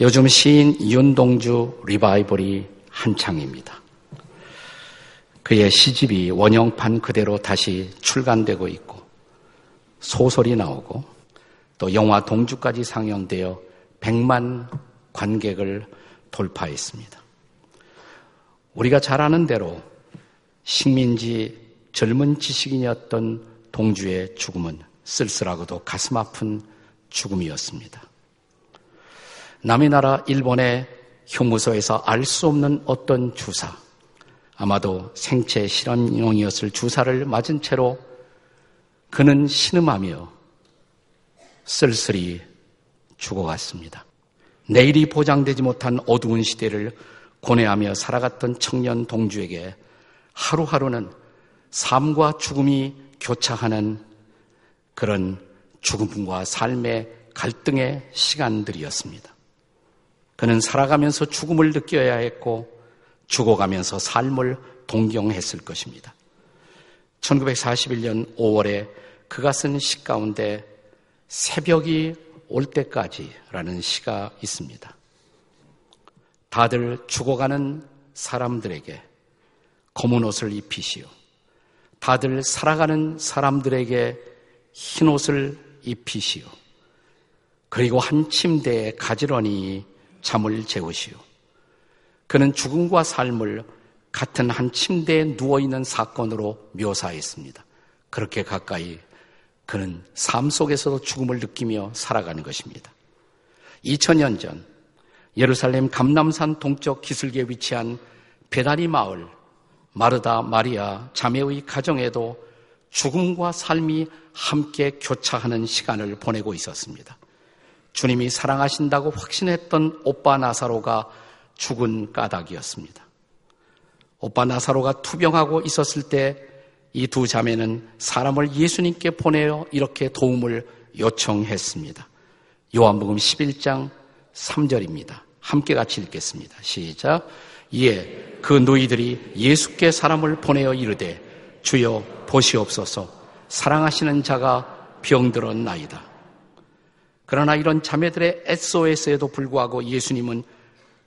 요즘 시인 윤동주 리바이벌이 한창입니다. 그의 시집이 원형판 그대로 다시 출간되고 있고 소설이 나오고 또 영화 동주까지 상영되어 100만 관객을 돌파했습니다. 우리가 잘 아는 대로 식민지 젊은 지식인이었던 동주의 죽음은 쓸쓸하고도 가슴 아픈 죽음이었습니다. 남의 나라 일본의 형무소에서 알 수 없는 어떤 주사, 아마도 생체 실험용이었을 주사를 맞은 채로 그는 신음하며 쓸쓸히 죽어갔습니다. 내일이 보장되지 못한 어두운 시대를 고뇌하며 살아갔던 청년 동주에게 하루하루는 삶과 죽음이 교차하는 그런 죽음과 삶의 갈등의 시간들이었습니다. 그는 살아가면서 죽음을 느껴야 했고 죽어가면서 삶을 동경했을 것입니다. 1941년 5월에 그가 쓴 시 가운데 새벽이 올 때까지라는 시가 있습니다. 다들 죽어가는 사람들에게 검은 옷을 입히시오. 다들 살아가는 사람들에게 흰 옷을 입히시오. 그리고 한 침대에 가지런히 잠을 재우시오. 그는 죽음과 삶을 같은 한 침대에 누워있는 사건으로 묘사했습니다. 그렇게 가까이 그는 삶 속에서도 죽음을 느끼며 살아가는 것입니다. 2000년 전 예루살렘 감남산 동쪽 기슭에 위치한 베다니 마을 마르다 마리아 자매의 가정에도 죽음과 삶이 함께 교차하는 시간을 보내고 있었습니다. 주님이 사랑하신다고 확신했던 오빠 나사로가 죽은 까닭이었습니다. 오빠 나사로가 투병하고 있었을 때 이 두 자매는 사람을 예수님께 보내어 이렇게 도움을 요청했습니다. 요한복음 11장 3절입니다. 함께 같이 읽겠습니다. 시작. 이에 그 너희들이 예수께 사람을 보내어 이르되 주여 보시옵소서 사랑하시는 자가 병들었나이다. 그러나 이런 자매들의 SOS에도 불구하고 예수님은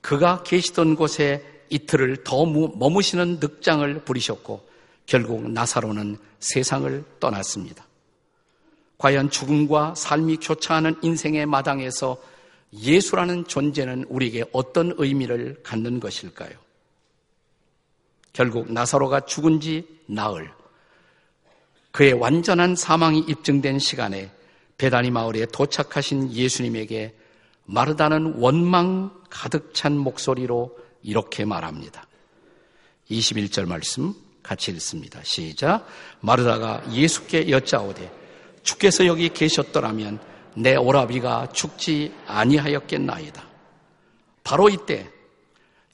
그가 계시던 곳에 이틀을 더 머무시는 늑장을 부리셨고 결국 나사로는 세상을 떠났습니다. 과연 죽음과 삶이 교차하는 인생의 마당에서 예수라는 존재는 우리에게 어떤 의미를 갖는 것일까요? 결국 나사로가 죽은 지 나흘, 그의 완전한 사망이 입증된 시간에 베다니 마을에 도착하신 예수님에게 마르다는 원망 가득 찬 목소리로 이렇게 말합니다. 21절 말씀 같이 읽습니다. 시작. 마르다가 예수께 여짜오되 주께서 여기 계셨더라면 내 오라비가 죽지 아니하였겠나이다. 바로 이때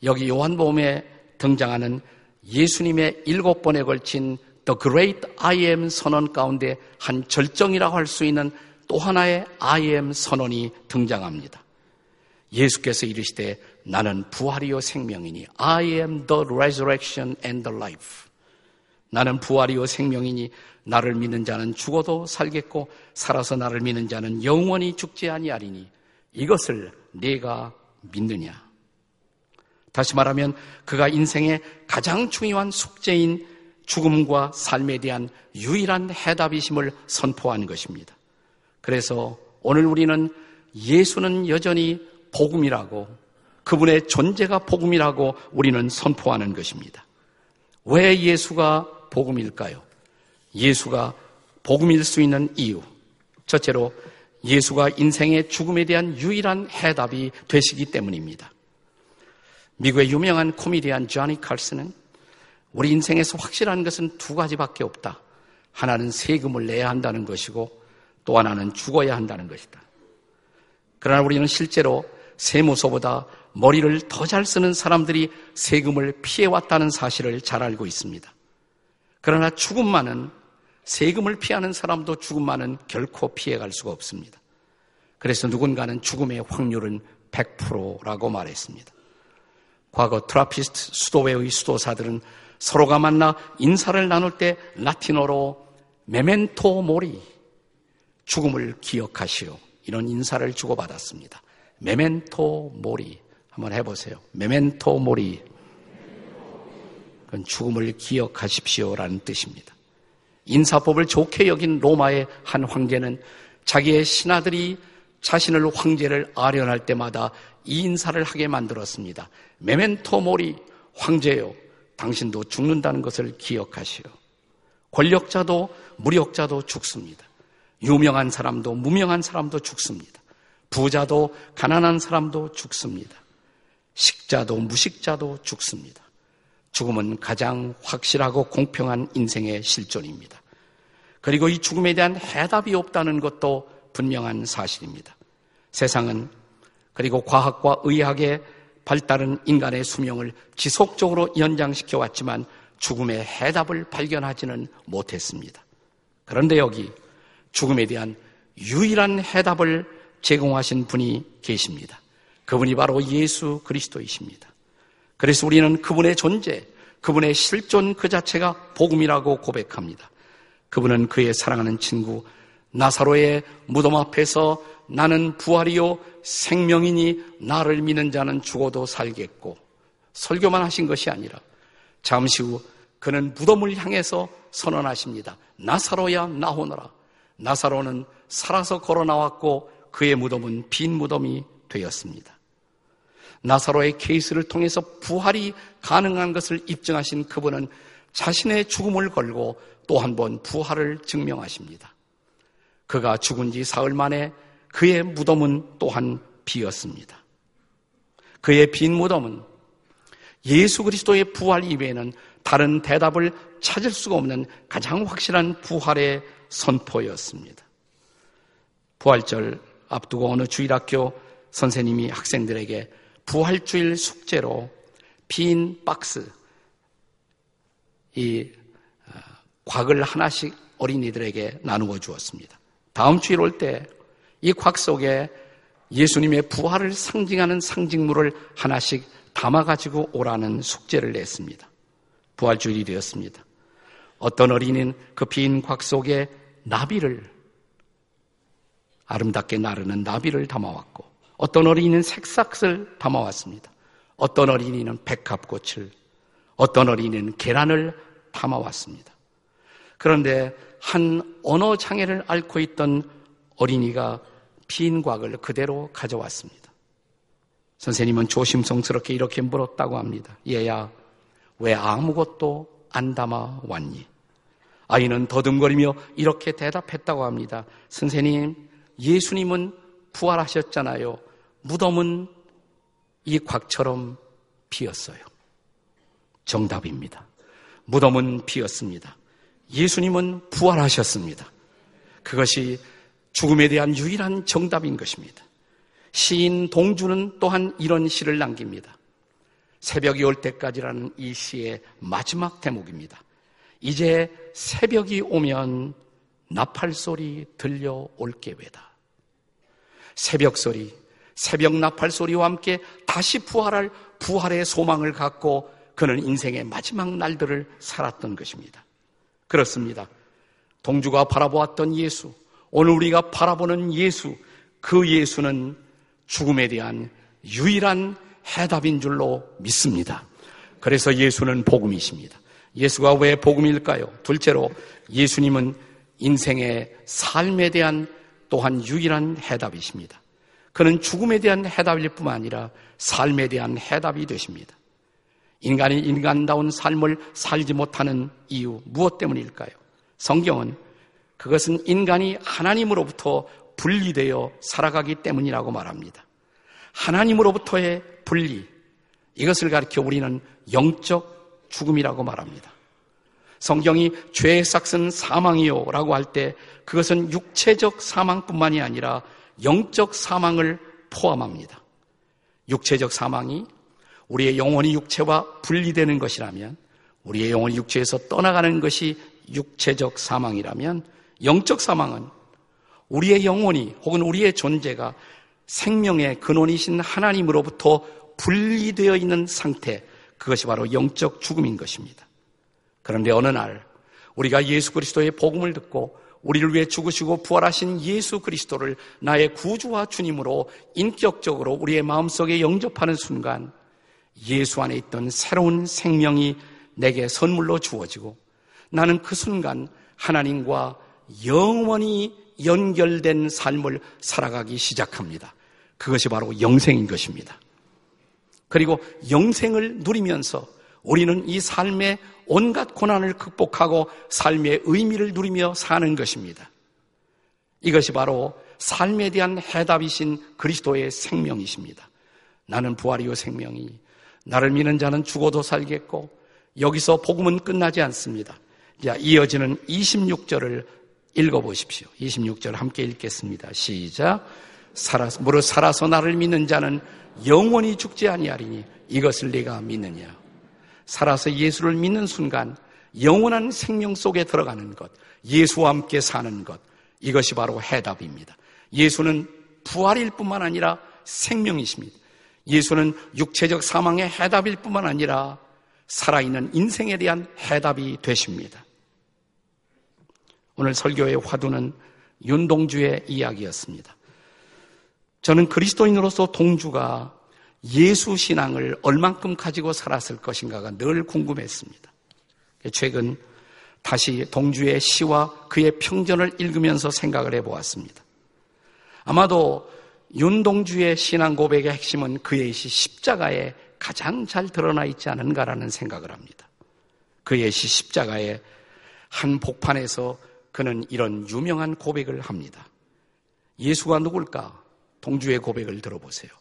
여기 요한복음에 등장하는 예수님의 일곱 번에 걸친 The Great I Am 선언 가운데 한 절정이라고 할 수 있는 또 하나의 I am 선언이 등장합니다. 예수께서 이르시되 나는 부활이요 생명이니 I am the resurrection and the life. 나는 부활이요 생명이니 나를 믿는 자는 죽어도 살겠고 살아서 나를 믿는 자는 영원히 죽지 아니하리니 이것을 네가 믿느냐? 다시 말하면 그가 인생의 가장 중요한 숙제인 죽음과 삶에 대한 유일한 해답이심을 선포하는 것입니다. 그래서 오늘 우리는 예수는 여전히 복음이라고 그분의 존재가 복음이라고 우리는 선포하는 것입니다. 왜 예수가 복음일까요? 예수가 복음일 수 있는 이유. 첫째로 예수가 인생의 죽음에 대한 유일한 해답이 되시기 때문입니다. 미국의 유명한 코미디언 조니 칼슨은 우리 인생에서 확실한 것은 두 가지밖에 없다. 하나는 세금을 내야 한다는 것이고 또 하나는 죽어야 한다는 것이다. 그러나 우리는 실제로 세무서보다 머리를 더 잘 쓰는 사람들이 세금을 피해왔다는 사실을 잘 알고 있습니다. 그러나 죽음만은 세금을 피하는 사람도 죽음만은 결코 피해갈 수가 없습니다. 그래서 누군가는 죽음의 확률은 100%라고 말했습니다. 과거 트라피스트 수도회의 수도사들은 서로가 만나 인사를 나눌 때 라틴어로 메멘토 모리 죽음을 기억하시오. 이런 인사를 주고받았습니다. 메멘토 모리. 한번 해보세요. 메멘토 모리. 그건 죽음을 기억하십시오라는 뜻입니다. 인사법을 좋게 여긴 로마의 한 황제는 자기의 신하들이 자신을 황제를 아련할 때마다 이 인사를 하게 만들었습니다. 메멘토 모리 황제요. 당신도 죽는다는 것을 기억하시오. 권력자도 무력자도 죽습니다. 유명한 사람도 무명한 사람도 죽습니다. 부자도 가난한 사람도 죽습니다. 식자도 무식자도 죽습니다. 죽음은 가장 확실하고 공평한 인생의 실존입니다. 그리고 이 죽음에 대한 해답이 없다는 것도 분명한 사실입니다. 세상은 그리고 과학과 의학의 발달은 인간의 수명을 지속적으로 연장시켜 왔지만 죽음의 해답을 발견하지는 못했습니다. 그런데 여기 죽음에 대한 유일한 해답을 제공하신 분이 계십니다. 그분이 바로 예수 그리스도이십니다. 그래서 우리는 그분의 존재, 그분의 실존 그 자체가 복음이라고 고백합니다. 그분은 그의 사랑하는 친구 나사로의 무덤 앞에서 나는 부활이요 생명이니 나를 믿는 자는 죽어도 살겠고 설교만 하신 것이 아니라 잠시 후 그는 무덤을 향해서 선언하십니다. 나사로야 나오너라. 나사로는 살아서 걸어 나왔고 그의 무덤은 빈 무덤이 되었습니다. 나사로의 케이스를 통해서 부활이 가능한 것을 입증하신 그분은 자신의 죽음을 걸고 또 한 번 부활을 증명하십니다. 그가 죽은 지 사흘 만에 그의 무덤은 또한 비었습니다. 그의 빈 무덤은 예수 그리스도의 부활 이외에는 다른 대답을 찾을 수가 없는 가장 확실한 부활의 선포였습니다. 부활절 앞두고 어느 주일학교 선생님이 학생들에게 부활주일 숙제로 빈 박스, 이 어, 곽을 하나씩 어린이들에게 나누어 주었습니다. 다음 주일 올 때 이 곽 속에 예수님의 부활을 상징하는 상징물을 하나씩 담아가지고 오라는 숙제를 냈습니다. 부활주일이 되었습니다. 어떤 어린이는 그 빈 곽 속에 나비를 아름답게 나르는 나비를 담아왔고 어떤 어린이는 색삭을 담아왔습니다. 어떤 어린이는 백합꽃을 어떤 어린이는 계란을 담아왔습니다. 그런데 한 언어 장애를 앓고 있던 어린이가 빈 곽을 그대로 가져왔습니다. 선생님은 조심성스럽게 이렇게 물었다고 합니다. 얘야, 왜 아무것도 안 담아 왔니? 아이는 더듬거리며 이렇게 대답했다고 합니다. 선생님, 예수님은 부활하셨잖아요. 무덤은 이 곽처럼 비었어요. 정답입니다. 무덤은 비었습니다. 예수님은 부활하셨습니다. 그것이 죽음에 대한 유일한 정답인 것입니다. 시인 동주는 또한 이런 시를 남깁니다. 새벽이 올 때까지라는 이 시의 마지막 대목입니다. 이제 새벽이 오면 나팔 소리 들려올 게외다. 새벽 소리, 새벽 나팔 소리와 함께 다시 부활할 부활의 소망을 갖고 그는 인생의 마지막 날들을 살았던 것입니다. 그렇습니다. 동주가 바라보았던 예수, 오늘 우리가 바라보는 예수, 그 예수는 죽음에 대한 유일한 해답인 줄로 믿습니다. 그래서 예수는 복음이십니다. 예수가 왜 복음일까요? 둘째로 예수님은 인생의 삶에 대한 또한 유일한 해답이십니다. 그는 죽음에 대한 해답일 뿐만 아니라 삶에 대한 해답이 되십니다. 인간이 인간다운 삶을 살지 못하는 이유 무엇 때문일까요? 성경은 그것은 인간이 하나님으로부터 분리되어 살아가기 때문이라고 말합니다. 하나님으로부터의 분리 이것을 가리켜 우리는 영적 죽음이라고 말합니다. 성경이 죄의 싹은 사망이요 라고 할 때 그것은 육체적 사망뿐만이 아니라 영적 사망을 포함합니다. 육체적 사망이 우리의 영혼이 육체와 분리되는 것이라면 우리의 영혼이 육체에서 떠나가는 것이 육체적 사망이라면 영적 사망은 우리의 영혼이 혹은 우리의 존재가 생명의 근원이신 하나님으로부터 분리되어 있는 상태, 그것이 바로 영적 죽음인 것입니다. 그런데 어느 날 우리가 예수 그리스도의 복음을 듣고 우리를 위해 죽으시고 부활하신 예수 그리스도를 나의 구주와 주님으로 인격적으로 우리의 마음속에 영접하는 순간 예수 안에 있던 새로운 생명이 내게 선물로 주어지고 나는 그 순간 하나님과 영원히 연결된 삶을 살아가기 시작합니다. 그것이 바로 영생인 것입니다. 그리고 영생을 누리면서 우리는 이 삶의 온갖 고난을 극복하고 삶의 의미를 누리며 사는 것입니다. 이것이 바로 삶에 대한 해답이신 그리스도의 생명이십니다. 나는 부활이요 생명이 나를 믿는 자는 죽어도 살겠고 여기서 복음은 끝나지 않습니다. 자, 이어지는 26절을 읽어보십시오. 26절 함께 읽겠습니다. 시작. 살아서, 무릇 살아서 나를 믿는 자는 영원히 죽지 아니하리니 이것을 내가 믿느냐. 살아서 예수를 믿는 순간 영원한 생명 속에 들어가는 것, 예수와 함께 사는 것, 이것이 바로 해답입니다. 예수는 부활일 뿐만 아니라 생명이십니다. 예수는 육체적 사망의 해답일 뿐만 아니라 살아있는 인생에 대한 해답이 되십니다. 오늘 설교의 화두는 윤동주의 이야기였습니다. 저는 그리스도인으로서 동주가 예수 신앙을 얼만큼 가지고 살았을 것인가가 늘 궁금했습니다. 최근 다시 동주의 시와 그의 평전을 읽으면서 생각을 해보았습니다. 아마도 윤동주의 신앙 고백의 핵심은 그의 시 십자가에 가장 잘 드러나 있지 않은가라는 생각을 합니다. 그의 시 십자가의 한 복판에서 그는 이런 유명한 고백을 합니다. 예수가 누굴까? 동주의 고백을 들어보세요.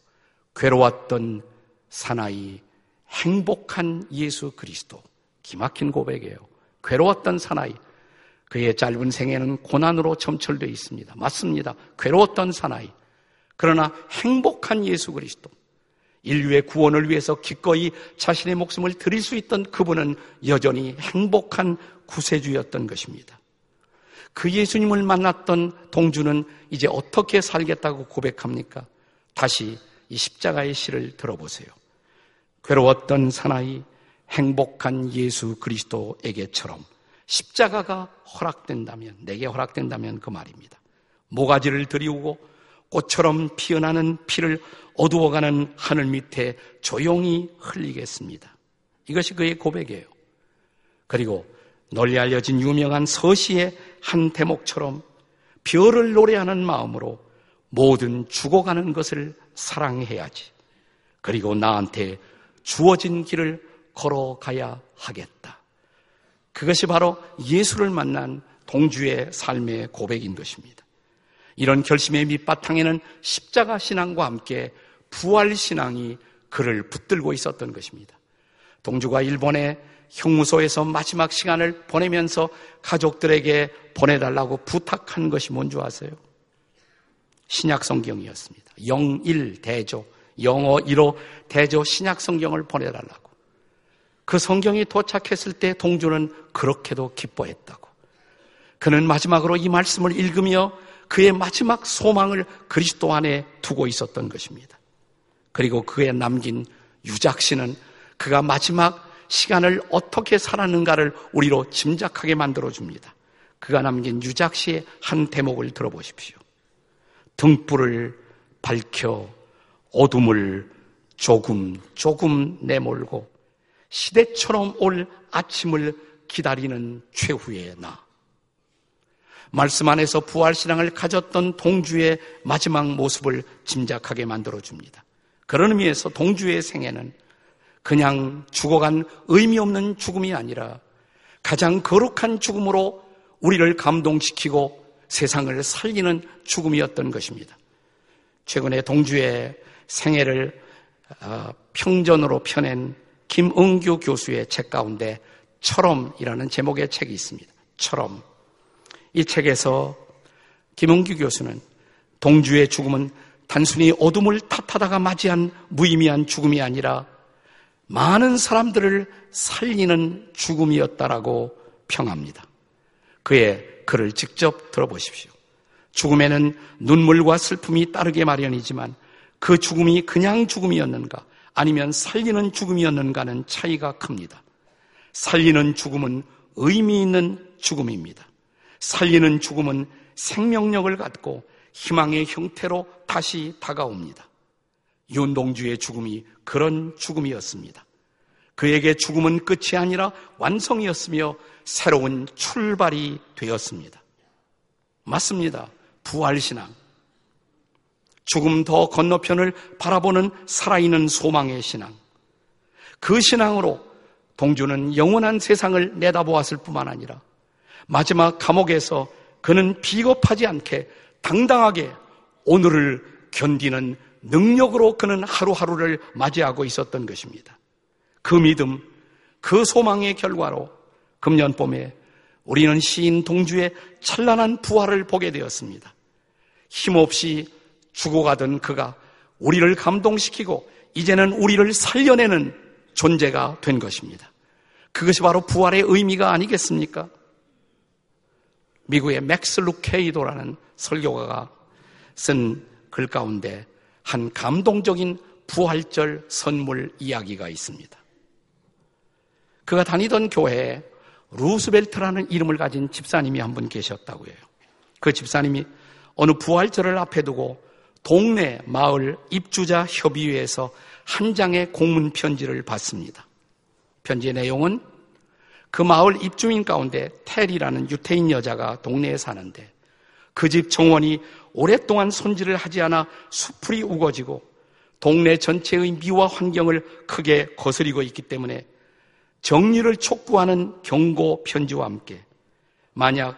괴로웠던 사나이, 행복한 예수 그리스도. 기막힌 고백이에요. 괴로웠던 사나이. 그의 짧은 생애는 고난으로 점철되어 있습니다. 맞습니다. 괴로웠던 사나이. 그러나 행복한 예수 그리스도. 인류의 구원을 위해서 기꺼이 자신의 목숨을 드릴 수 있던 그분은 여전히 행복한 구세주였던 것입니다. 그 예수님을 만났던 동주는 이제 어떻게 살겠다고 고백합니까? 다시 이 십자가의 시를 들어보세요. 괴로웠던 사나이 행복한 예수 그리스도에게처럼 십자가가 허락된다면, 내게 허락된다면 그 말입니다. 모가지를 들이우고 꽃처럼 피어나는 피를 어두워가는 하늘 밑에 조용히 흘리겠습니다. 이것이 그의 고백이에요. 그리고 널리 알려진 유명한 서시의 한 대목처럼 별을 노래하는 마음으로 모든 죽어가는 것을 사랑해야지. 그리고 나한테 주어진 길을 걸어가야 하겠다. 그것이 바로 예수를 만난 동주의 삶의 고백인 것입니다. 이런 결심의 밑바탕에는 십자가 신앙과 함께 부활 신앙이 그를 붙들고 있었던 것입니다. 동주가 일본의 형무소에서 마지막 시간을 보내면서 가족들에게 보내달라고 부탁한 것이 뭔지 아세요? 신약 성경이었습니다. 영일 대조, 영어 1호 대조 신약 성경을 보내달라고. 그 성경이 도착했을 때 동주는 그렇게도 기뻐했다고. 그는 마지막으로 이 말씀을 읽으며 그의 마지막 소망을 그리스도 안에 두고 있었던 것입니다. 그리고 그의 남긴 유작시는 그가 마지막 시간을 어떻게 살았는가를 우리로 짐작하게 만들어줍니다. 그가 남긴 유작시의 한 대목을 들어보십시오. 등불을 밝혀 어둠을 조금 조금 내몰고 시대처럼 올 아침을 기다리는 최후의 나. 말씀 안에서 부활신앙을 가졌던 동주의 마지막 모습을 짐작하게 만들어줍니다. 그런 의미에서 동주의 생애는 그냥 죽어간 의미 없는 죽음이 아니라 가장 거룩한 죽음으로 우리를 감동시키고 세상을 살리는 죽음이었던 것입니다. 최근에 동주의 생애를 어, 평전으로 펴낸 김은규 교수의 책 가운데 처럼이라는 제목의 책이 있습니다. 처럼. 이 책에서 김은규 교수는 동주의 죽음은 단순히 어둠을 탓하다가 맞이한 무의미한 죽음이 아니라 많은 사람들을 살리는 죽음이었다라고 평합니다. 그의 글을 직접 들어보십시오. 죽음에는 눈물과 슬픔이 따르게 마련이지만 그 죽음이 그냥 죽음이었는가 아니면 살리는 죽음이었는가는 차이가 큽니다. 살리는 죽음은 의미 있는 죽음입니다. 살리는 죽음은 생명력을 갖고 희망의 형태로 다시 다가옵니다. 윤동주의 죽음이 그런 죽음이었습니다. 그에게 죽음은 끝이 아니라 완성이었으며 새로운 출발이 되었습니다. 맞습니다. 부활신앙. 죽음 더 건너편을 바라보는 살아있는 소망의 신앙. 그 신앙으로 동주는 영원한 세상을 내다보았을 뿐만 아니라 마지막 감옥에서 그는 비겁하지 않게 당당하게 오늘을 견디는 능력으로 그는 하루하루를 맞이하고 있었던 것입니다. 그 믿음, 그 소망의 결과로 금년 봄에 우리는 시인 동주의 찬란한 부활을 보게 되었습니다. 힘없이 죽어가던 그가 우리를 감동시키고 이제는 우리를 살려내는 존재가 된 것입니다. 그것이 바로 부활의 의미가 아니겠습니까? 미국의 맥스 루케이도라는 설교가가 쓴 글 가운데 한 감동적인 부활절 선물 이야기가 있습니다. 그가 다니던 교회에 루스벨트라는 이름을 가진 집사님이 한 분 계셨다고 해요. 그 집사님이 어느 부활절을 앞에 두고 동네 마을 입주자 협의회에서 한 장의 공문 편지를 받습니다. 편지의 내용은 그 마을 입주민 가운데 테리라는 유태인 여자가 동네에 사는데 그 집 정원이 오랫동안 손질을 하지 않아 수풀이 우거지고 동네 전체의 미화 환경을 크게 거스리고 있기 때문에 정리를 촉구하는 경고 편지와 함께 만약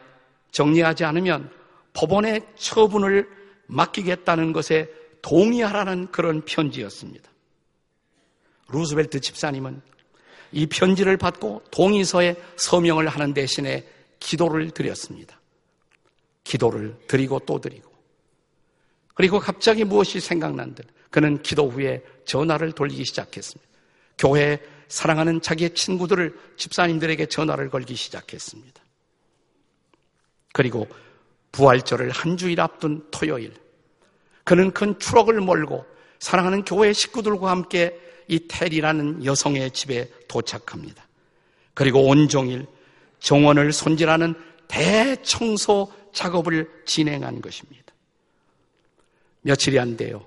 정리하지 않으면 법원의 처분을 맡기겠다는 것에 동의하라는 그런 편지였습니다. 루스벨트 집사님은 이 편지를 받고 동의서에 서명을 하는 대신에 기도를 드렸습니다. 기도를 드리고 또 드리고. 그리고 갑자기 무엇이 생각난 듯 그는 기도 후에 전화를 돌리기 시작했습니다. 교회 사랑하는 자기의 친구들을 집사님들에게 전화를 걸기 시작했습니다. 그리고 부활절을 한 주일 앞둔 토요일, 그는 큰 추억을 몰고 사랑하는 교회 식구들과 함께 이 테리라는 여성의 집에 도착합니다. 그리고 온종일 정원을 손질하는 대청소 작업을 진행한 것입니다. 며칠이 안 돼요.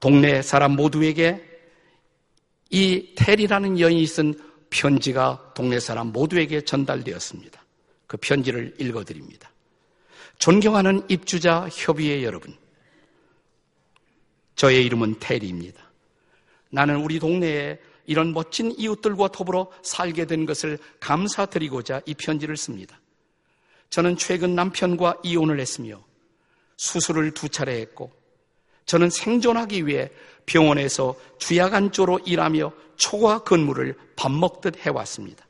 동네 사람 모두에게 이 테리라는 여인이 쓴 편지가 동네 사람 모두에게 전달되었습니다. 그 편지를 읽어드립니다. 존경하는 입주자 협의회 여러분. 저의 이름은 테리입니다. 나는 우리 동네에 이런 멋진 이웃들과 더불어 살게 된 것을 감사드리고자 이 편지를 씁니다. 저는 최근 남편과 이혼을 했으며 수술을 두 차례 했고 저는 생존하기 위해 병원에서 주야간조로 일하며 초과 근무를 밥 먹듯 해왔습니다.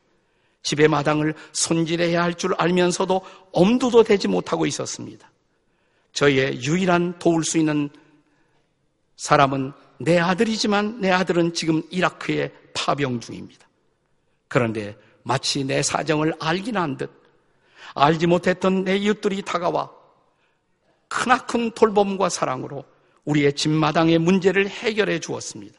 집의 마당을 손질해야 할 줄 알면서도 엄두도 대지 못하고 있었습니다. 저희의 유일한 도울 수 있는 사람은 내 아들이지만 내 아들은 지금 이라크에 파병 중입니다. 그런데 마치 내 사정을 알긴 한 듯 알지 못했던 내 이웃들이 다가와 크나큰 돌봄과 사랑으로 우리의 집마당의 문제를 해결해 주었습니다.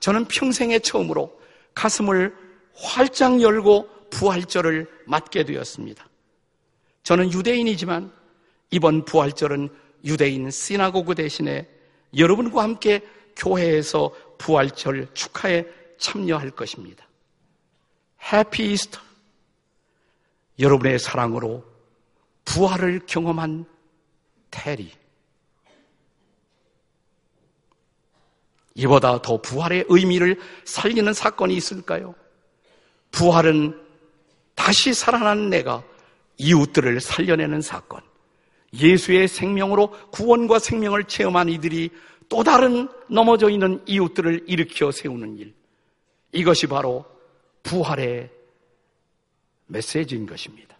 저는 평생에 처음으로 가슴을 활짝 열고 부활절을 맞게 되었습니다. 저는 유대인이지만 이번 부활절은 유대인 시나고그 대신에 여러분과 함께 교회에서 부활절 축하에 참여할 것입니다. 해피 이스터. 여러분의 사랑으로 부활을 경험한 테리. 이보다 더 부활의 의미를 살리는 사건이 있을까요? 부활은 다시 살아난 내가 이웃들을 살려내는 사건. 예수의 생명으로 구원과 생명을 체험한 이들이 또 다른 넘어져 있는 이웃들을 일으켜 세우는 일. 이것이 바로 부활의 메시지인 것입니다.